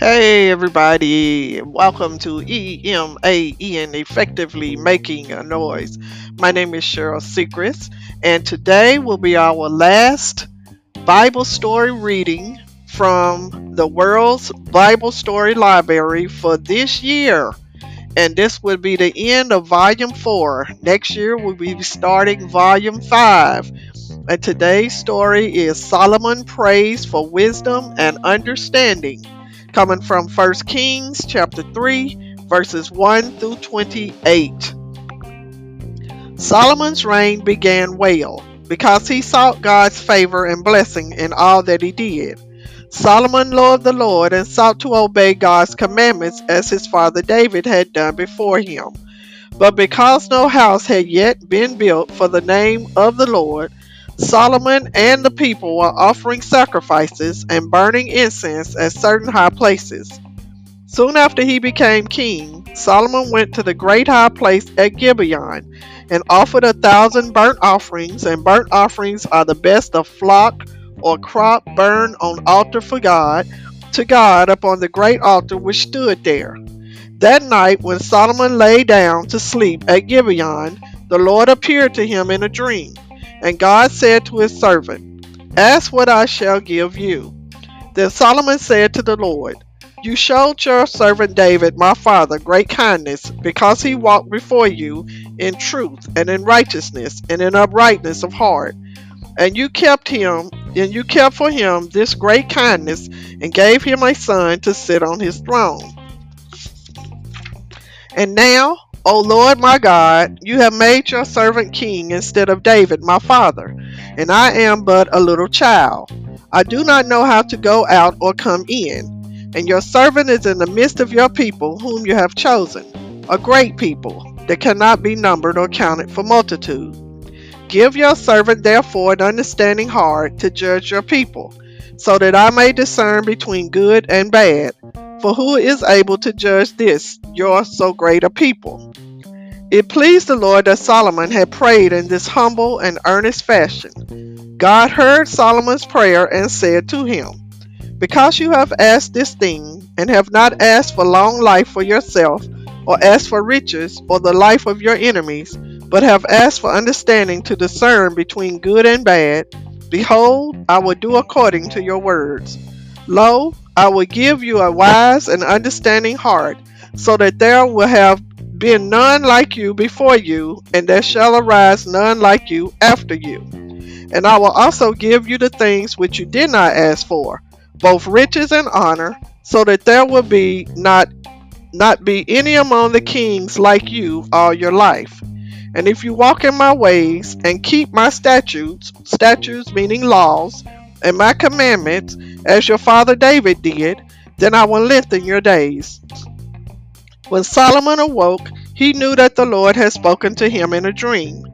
Hey everybody, welcome to EMAEN Effectively Making a Noise. My name is Cheryl Secrets, and today will be our last Bible story reading from the World's Bible Story Library for this year. And this will be the end of Volume 4. Next year we'll be starting Volume 5. And today's story is Solomon Prays for Wisdom and Understanding coming from 1 Kings chapter 3, verses 1 through 28. Solomon's reign began well because he sought God's favor and blessing in all that he did. Solomon loved the Lord and sought to obey God's commandments as his father David had done before him. But because no house had yet been built for the name of the Lord, Solomon and the people were offering sacrifices and burning incense at certain high places. Soon after he became king, Solomon went to the great high place at Gibeon and offered a thousand burnt offerings, and burnt offerings are the best of flock or crop burned on altar for God, to God upon the great altar which stood there. That night, when Solomon lay down to sleep at Gibeon, the Lord appeared to him in a dream. And God said to his servant, Ask what I shall give you. Then Solomon said to the Lord, You showed your servant David, my father, great kindness, because he walked before you in truth and in righteousness and in uprightness of heart. And you kept him, and you kept for him this great kindness, and gave him a son to sit on his throne. And now, O Lord my God, you have made your mm-hmm. servant king instead of David my father, and I am but a little child. I do not know how to go out or come in, and your servant is in the midst of your people whom you have chosen, a great people that cannot be numbered or counted for multitude. Give your servant therefore an understanding heart to judge your people, so that I may discern between good and bad. For who is able to judge this, your so great a people? It pleased the Lord that Solomon had prayed in this humble and earnest fashion. God heard Solomon's prayer and said to him, Because you have asked this thing, and have not asked for long life for yourself, or asked for riches, or the life of your enemies, but have asked for understanding to discern between good and bad, behold, I will do according to your words. Lo, I will give you a wise and understanding heart, so that there will have been none like you before you, and there shall arise none like you after you. And I will also give you the things which you did not ask for, both riches and honor, so that there will be not not be any among the kings like you all your life. And if you walk in my ways and keep my statutes, statutes meaning laws, and my commandments, as your father David did, then I will lengthen your days. When Solomon awoke, he knew that the Lord had spoken to him in a dream.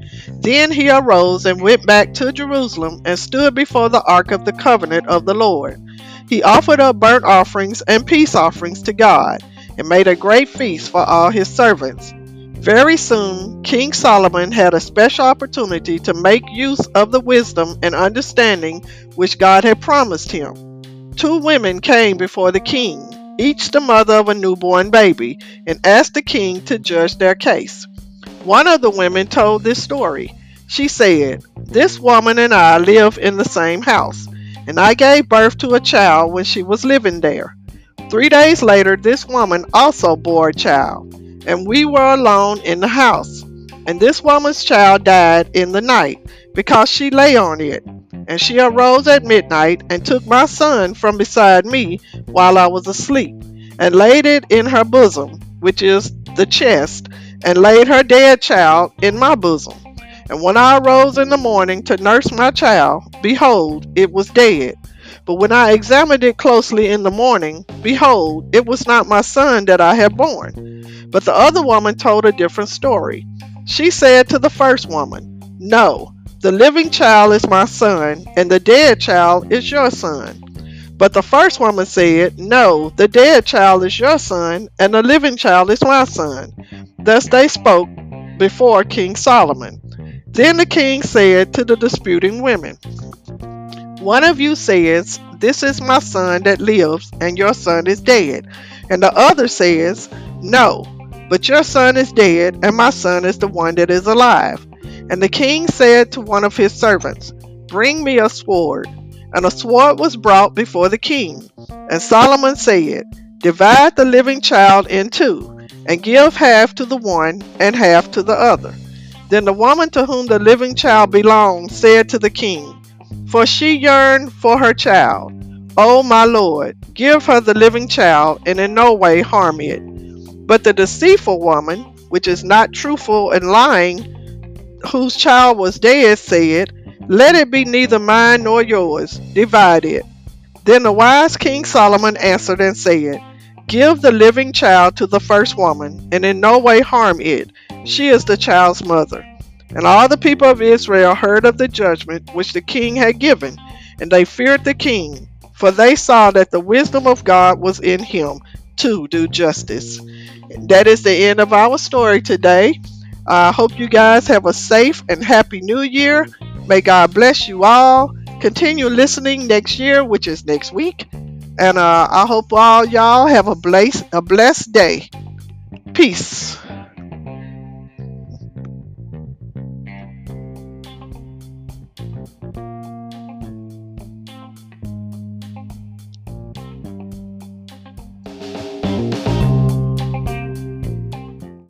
Then he arose and went back to Jerusalem and stood before the ark of the covenant of the Lord. He offered up burnt offerings and peace offerings to God, and made a great feast for all his servants. Very soon, King Solomon had a special opportunity to make use of the wisdom and understanding which God had promised him. Two women came before the king, each the mother of a newborn baby, and asked the king to judge their case. One of the women told this story. She said, This woman and I live in the same house, and I gave birth to a child when she was living there. Three days later, this woman also bore a child and we were alone in the house. And this woman's child died in the night because she lay on it. And she arose at midnight and took my son from beside me while I was asleep, and laid it in her bosom, which is the chest, and laid her dead child in my bosom. And when I arose in the morning to nurse my child, behold, it was dead. But when I examined it closely in the morning, behold, it was not my son that I had born. But the other woman told a different story. She said to the first woman, No, the living child is my son, and the dead child is your son. But the first woman said, No, the dead child is your son, and the living child is my son. Thus they spoke before King Solomon. Then the king said to the disputing women, One of you says, This is my son that lives, and your son is dead. And the other says, No, but your son is dead, and my son is the one that is alive. And the king said to one of his servants, Bring me a sword. And a sword was brought before the king. And Solomon said, Divide the living child in two, and give half to the one and half to the other. Then the woman to whom the living child belonged said to the king, For she yearned for her child. O my lord, give her the living child, and in no way harm it. But the deceitful woman, which is not truthful and lying, whose child was dead, said, Let it be neither mine nor yours, divide it. Then the wise King Solomon answered and said, Give the living child to the first woman, and in no way harm it. She is the child's mother. And all the people of Israel heard of the judgment which the king had given, and they feared the king, for they saw that the wisdom of God was in him to do justice. That is the end of our story today. I hope you guys have a safe and happy new year. May God bless you all continue listening next year, which is next week. And uh, I hope all y'all have a blessed, a blessed day. Peace.